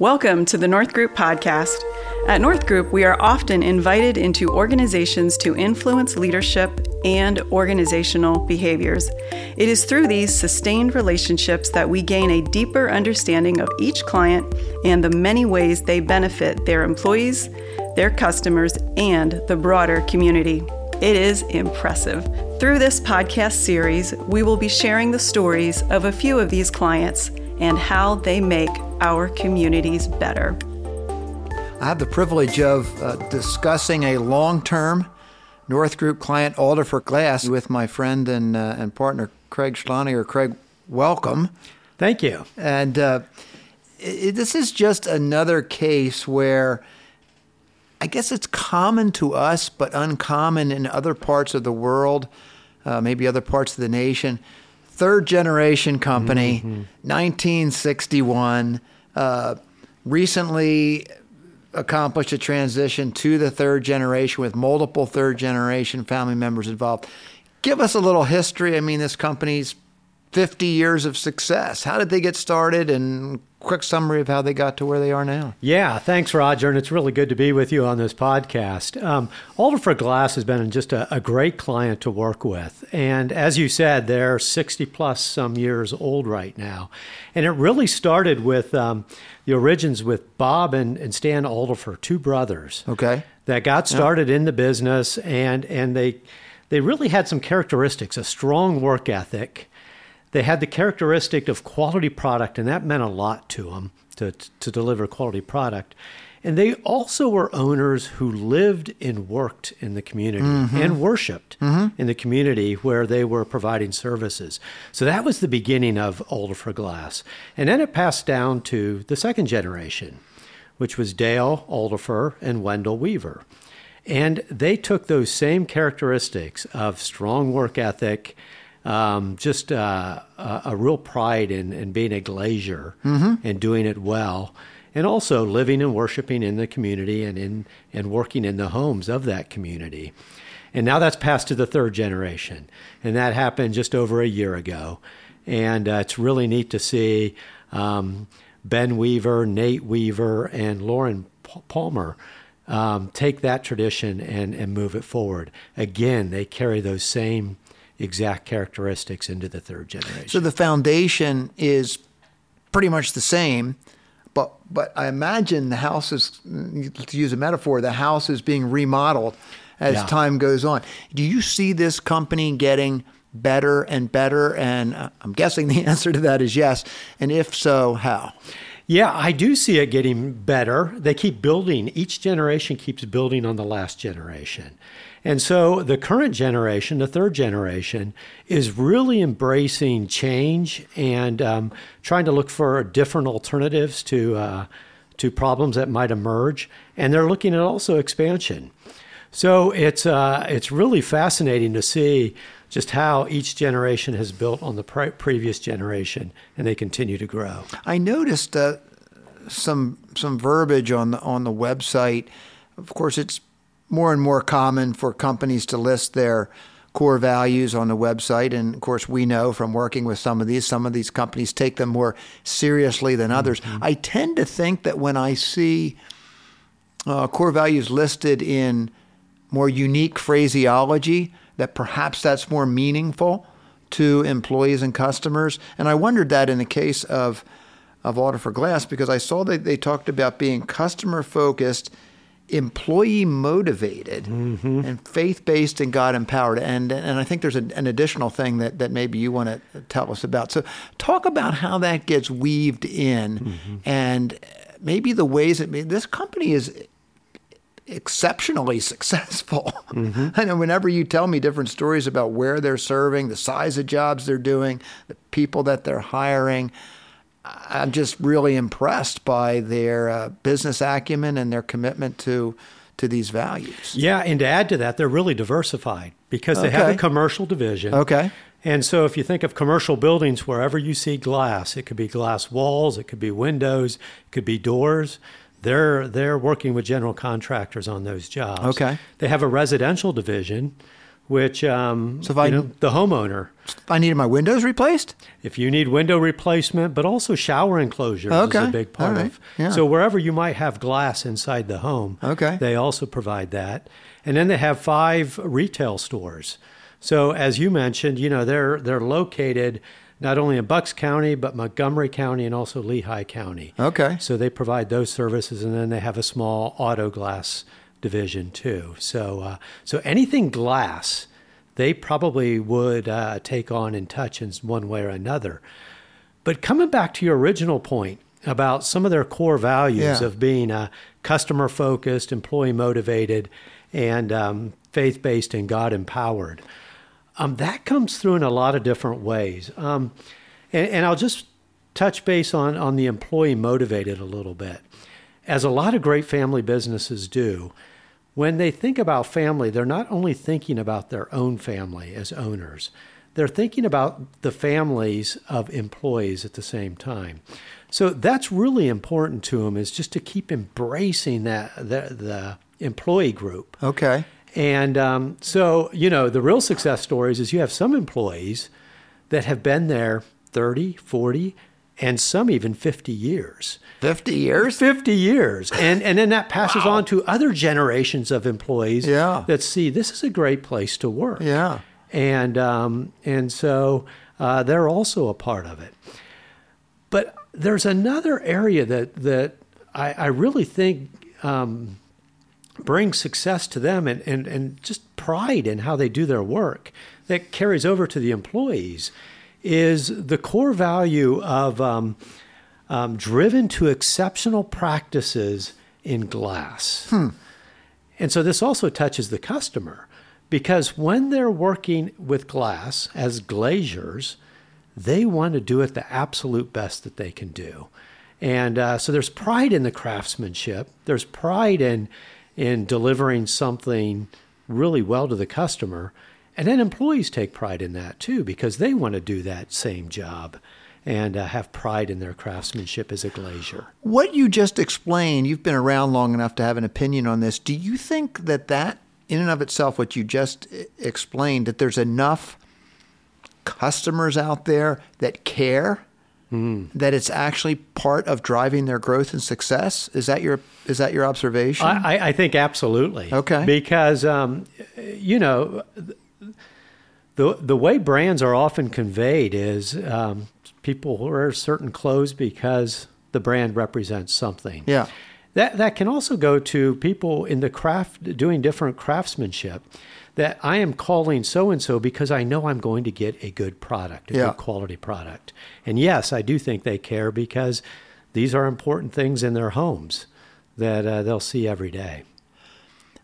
Welcome to the North Group podcast. At North Group, we are often invited into organizations to influence leadership and organizational behaviors. It is through these sustained relationships that we gain a deeper understanding of each client and the many ways they benefit their employees, their customers, and the broader community. It is impressive. Through this podcast series, we will be sharing the stories of a few of these clients and how they make our communities better. I have the privilege of uh, discussing a long term North Group client, Alderfer Glass, with my friend and, uh, and partner, Craig Schloneger. Craig, welcome. Thank you. And uh, it, this is just another case where I guess it's common to us, but uncommon in other parts of the world, uh, maybe other parts of the nation. Third generation company, mm-hmm. 1961 uh, recently accomplished a transition to the third generation with multiple third generation family members involved. Give us a little history. I mean, this company's 50 years of success. How did they get started and quick summary of how they got to where they are now. Yeah, thanks, Roger. And it's really good to be with you on this podcast. Um, Alderfer Glass has been just a, a, great client to work with. And as you said, they're 60 plus some years old right now. And it really started with um, the origins with Bob and, and Stan Alderfer, two brothers. Okay. That got started yeah. in the business and, and they, they really had some characteristics, a strong work ethic they had the characteristic of quality product, and that meant a lot to them to, to deliver quality product. And they also were owners who lived and worked in the community mm-hmm. and worshiped mm-hmm. in the community where they were providing services. So that was the beginning of Alderfer Glass. And then it passed down to the second generation, which was Dale Alderfer and Wendell Weaver. And they took those same characteristics of strong work ethic, um, just uh, a, a, real pride in, in being a glazier mm-hmm. and doing it well, and also living and worshiping in the community and in and working in the homes of that community. And now that's passed to the third generation, and that happened just over a year ago. And uh, it's really neat to see um, Ben Weaver, Nate Weaver, and Lauren Palmer. Um, take that tradition and, and move it forward. Again, they carry those same exact characteristics into the third generation. So the foundation is pretty much the same, but but I imagine the house is to use a metaphor, the house is being remodeled as yeah. time goes on. Do you see this company getting better and better? And uh, I'm guessing the answer to that is yes. And if so, how? Yeah, I do see it getting better. They keep building. Each generation keeps building on the last generation. And so the current generation, the third generation, is really embracing change and um, trying to look for different alternatives to uh, to problems that might emerge, and they're looking at also expansion. So it's uh, it's really fascinating to see just how each generation has built on the pre- previous generation, and they continue to grow. I noticed uh, some some verbiage on the on the website. Of course, it's more and more common for companies to list their core values on the website. And of course, we know from working with some of these, some of these companies take them more seriously than others. Mm-hmm. I tend to think that when I see uh, core values listed in more unique phraseology, that perhaps that's more meaningful to employees and customers. And I wondered that in the case of of Alderfer Glass because I saw that they talked about being customer focused employee motivated mm-hmm. and faith based and God empowered. And and I think there's a, an additional thing that, that maybe you want to tell us about. So talk about how that gets weaved in mm-hmm. and maybe the ways that this company is exceptionally successful. Mm-hmm. I know whenever you tell me different stories about where they're serving, the size of jobs they're doing, the people that they're hiring, I'm just really impressed by their uh, business acumen and their commitment to to these values. Yeah, and to add to that, they're really diversified because they okay. have a commercial division. Okay. And so if you think of commercial buildings, wherever you see glass, it could be glass walls, it could be windows, it could be doors. They're they're working with general contractors on those jobs. Okay. They have a residential division which um, So if I- you know, the homeowner, If I needed my windows replaced, if you need window replacement, but also shower enclosures is a big part right. of. Yeah. So wherever you might have glass inside the home, Okay. they also provide that. And then they have five retail stores. So as you mentioned, you know they're they're located not only in Bucks County but Montgomery County and also Lehigh County. Okay. So they provide those services, and then they have a small auto glass division too. So uh, so anything glass, they probably would uh, take on and touch in one way or another. But coming back to your original point about some of their core values Yeah. of being uh, customer focused, employee motivated, and um, faith based and God empowered, um, that comes through in a lot of different ways. Um, and, and I'll just touch base on, on the employee motivated a little bit. As a lot of great family businesses do, when they think about family, they're not only thinking about their own family as owners, they're thinking about the families of employees at the same time. So that's really important to them is just to keep embracing that the, the employee group. okay. And um, so, you know, the real success stories is you have some employees that have been there 30, 40, and some even 50 years. 50 years? 50 years. And, and then that passes on to other generations of employees Yeah. that see this is a great place to work. Yeah. And, um, and so uh, they're also a part of it. But there's another area that, that I, I really think um, brings success to them and, and, and just pride in how they do their work that carries over to the employees is the core value of um, um, driven to exceptional practices in glass. And so this also touches the customer because when they're working with glass as glaziers, they want to do it the absolute best that they can do. And uh, so there's pride in the craftsmanship. There's pride in in delivering something really well to the customer. And then employees take pride in that too because they want to do that same job and uh, have pride in their craftsmanship as a glazier. What you just explained, you've been around long enough to have an opinion on this. Do you think that that, in and of itself, what you just e- explained, that there's enough customers out there that care, that it's actually part of driving their growth and success? Is that your is that your observation? I, I- I think absolutely. Okay. Because um, you know, the the way brands are often conveyed is um, people wear certain clothes because the brand represents something. yeah. That that can also go to people in the craft doing different craftsmanship. That I am calling so and so because I know I'm going to get a good product, a Yeah. good quality product. And yes, I do think they care because these are important things in their homes that uh, they'll see every day.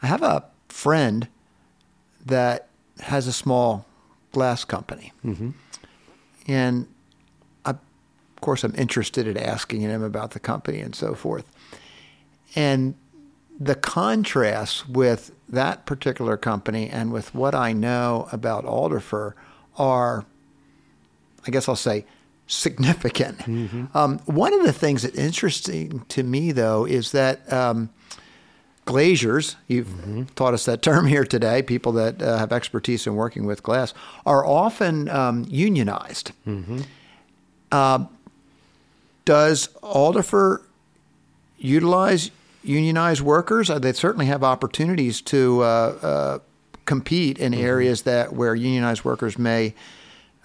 I have a friend that has a small glass company. Mm-hmm. And I, of course, I'm interested in asking him about the company and so forth. And the contrast with that particular company and with what I know about Alderfer are, I guess I'll say, significant. Um, one of the things that's interesting to me, though, is that. Um, glaziers, you've taught us that term here today, people that uh, have expertise in working with glass, are often um, unionized. Uh, does Alderfer utilize unionized workers? Uh, they certainly have opportunities to uh, uh, compete in areas that where unionized workers may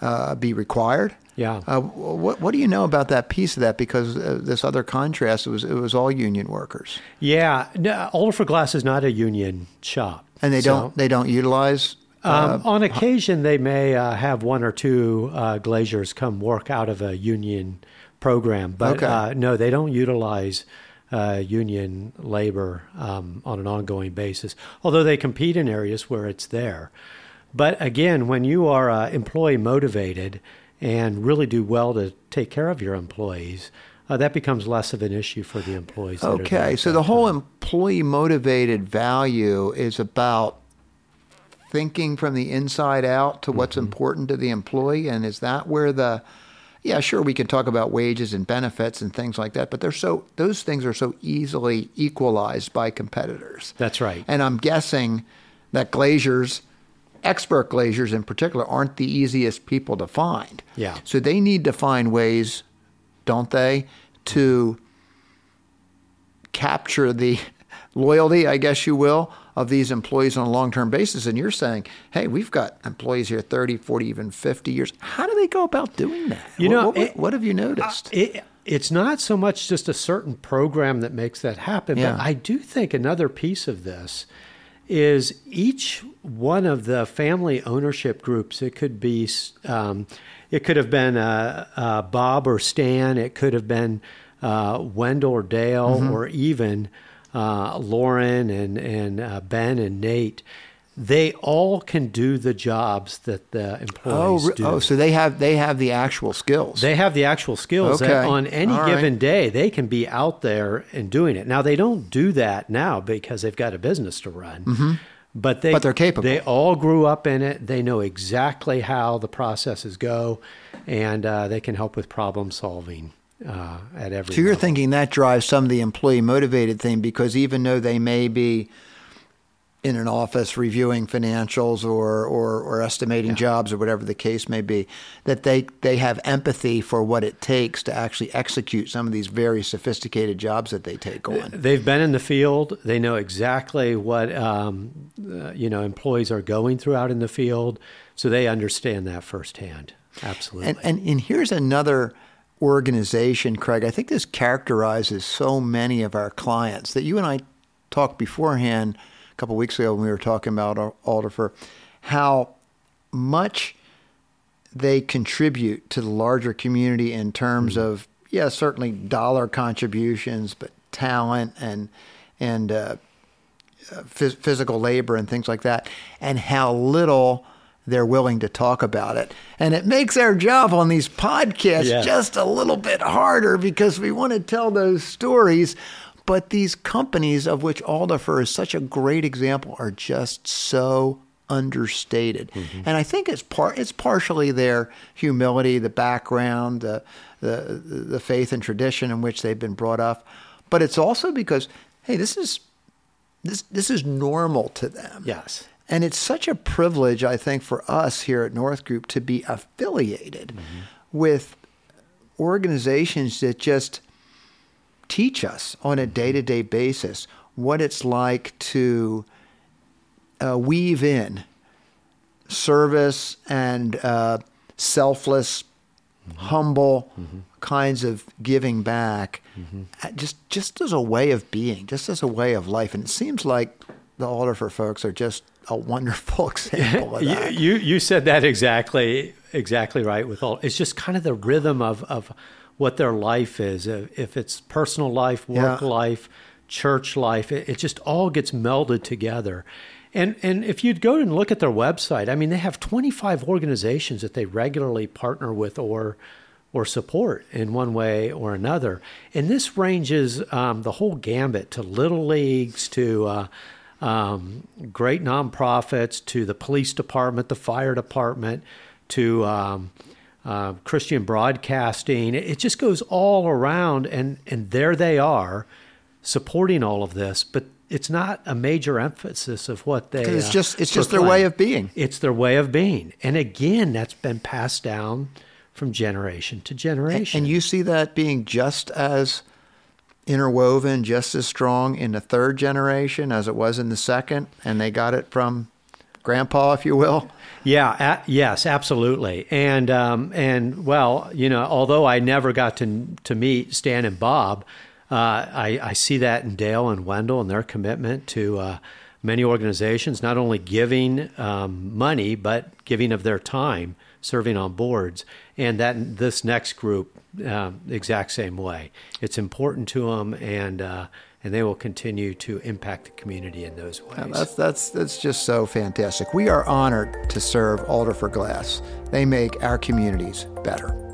uh, be required. Yeah. Uh, what What do you know about that piece of that? Because uh, this other contrast, it was it was all union workers, Yeah, no, Alderfer Glass is not a union shop, and they So, don't they don't utilize. Um, on occasion, they may uh, have one or two uh, glaziers come work out of a union program, but Okay. uh, no, they don't utilize uh, union labor um, on an ongoing basis. Although they compete in areas where it's there. But again, when you are uh, employee motivated and really do well to take care of your employees, uh, that becomes less of an issue for the employees. Okay, so the whole employee motivated value is about thinking from the inside out to what's important to the employee, and is that where the yeah, sure, we can talk about wages and benefits and things like that, but they're so those things are so easily equalized by competitors. That's right. And I'm guessing that glaziers expert glaziers in particular aren't the easiest people to find. Yeah. So they need to find ways, don't they, to capture the loyalty, I guess you will, of these employees on a long term basis. And you're saying, hey, we've got employees here 30, 40, even 50 years. How do they go about doing that? You what, know, what, it- what have you noticed? It, it's not so much just a certain program that makes that happen, Yeah. but I do think another piece of this is each one of the family ownership groups. It could be, um, it could have been uh, uh, Bob or Stan. It could have been uh, Wendell or Dale, or even uh, Lauren and and uh, Ben and Nate. They all can do the jobs that the oh, employees re- do. oh, so they have they have the actual skills. They have the actual skills Okay. on any All given right. day they can be out there and doing it. Now they don't do that now because they've got a business to run. But they Mm-hmm. But they're capable. They all grew up in it. They know exactly how the processes go, and uh, they can help with problem solving uh, at every. So you're level. thinking that drives some of the employee motivated thing because even though they may be in an office reviewing financials or, or, or estimating jobs or whatever the case may be, that they, they have empathy for what it takes to actually execute some of these very sophisticated jobs that they take on. They've been in the field. They know exactly what um, uh, you know employees are going through out in the field, so they understand that firsthand. Absolutely. And, and and here's another organization, Craig. I think this characterizes so many of our clients that you and I talked beforehand couple weeks ago when we were talking about Alderfer, how much they contribute to the larger community in terms of yeah, certainly dollar contributions, but talent and and uh, phys- physical labor and things like that, and how little they're willing to talk about it. And it makes our job on these podcasts Yeah. just a little bit harder because we want to tell those stories. But these companies, of which Alderfer is such a great example, are just so understated. Mm-hmm. And I think it's part it's partially their humility, the background, the, the the faith and tradition in which they've been brought up, but it's also because hey, this is this this is normal to them. Yes. And it's such a privilege, I think, for us here at North Group to be affiliated mm-hmm. with organizations that just teach us on a day to day basis what it's like to uh, weave in service and uh, selfless, humble kinds of giving back, uh, just just as a way of being, just as a way of life. And it seems like the Alderfer folks are just a wonderful example of You, that. you you said that exactly exactly right with all it's just kind of the rhythm of of what their life is if it's personal life work Yeah. life church life it, it just all gets melded together and and if you'd go and look at their website i mean they have 25 organizations that they regularly partner with or or support in one way or another. And this ranges um, the whole gambit to little leagues, to uh, um, great nonprofits, to the police department, the fire department, to um, uh, Christian broadcasting. It, just goes all around, and, and there they are supporting all of this. But it's not a major emphasis of what they. it's uh, just- it's just their way of being. It's their way of being, and again, that's been passed down from generation to generation. And you see that being just as interwoven, just as strong in the third generation as it was in the second, and they got it from grandpa, if you will. Yeah, a- yes, absolutely. And um, and well, you know, although I never got to to meet Stan and Bob, uh, I, I see that in Dale and Wendell and their commitment to uh, many organizations, not only giving um, money but giving of their time, serving on boards, and that this next group, um, exact same way. It's important to them, and uh, and they will continue to impact the community in those ways. That's that's that's just so fantastic. We are honored to serve Alderfer Glass. They make our communities better.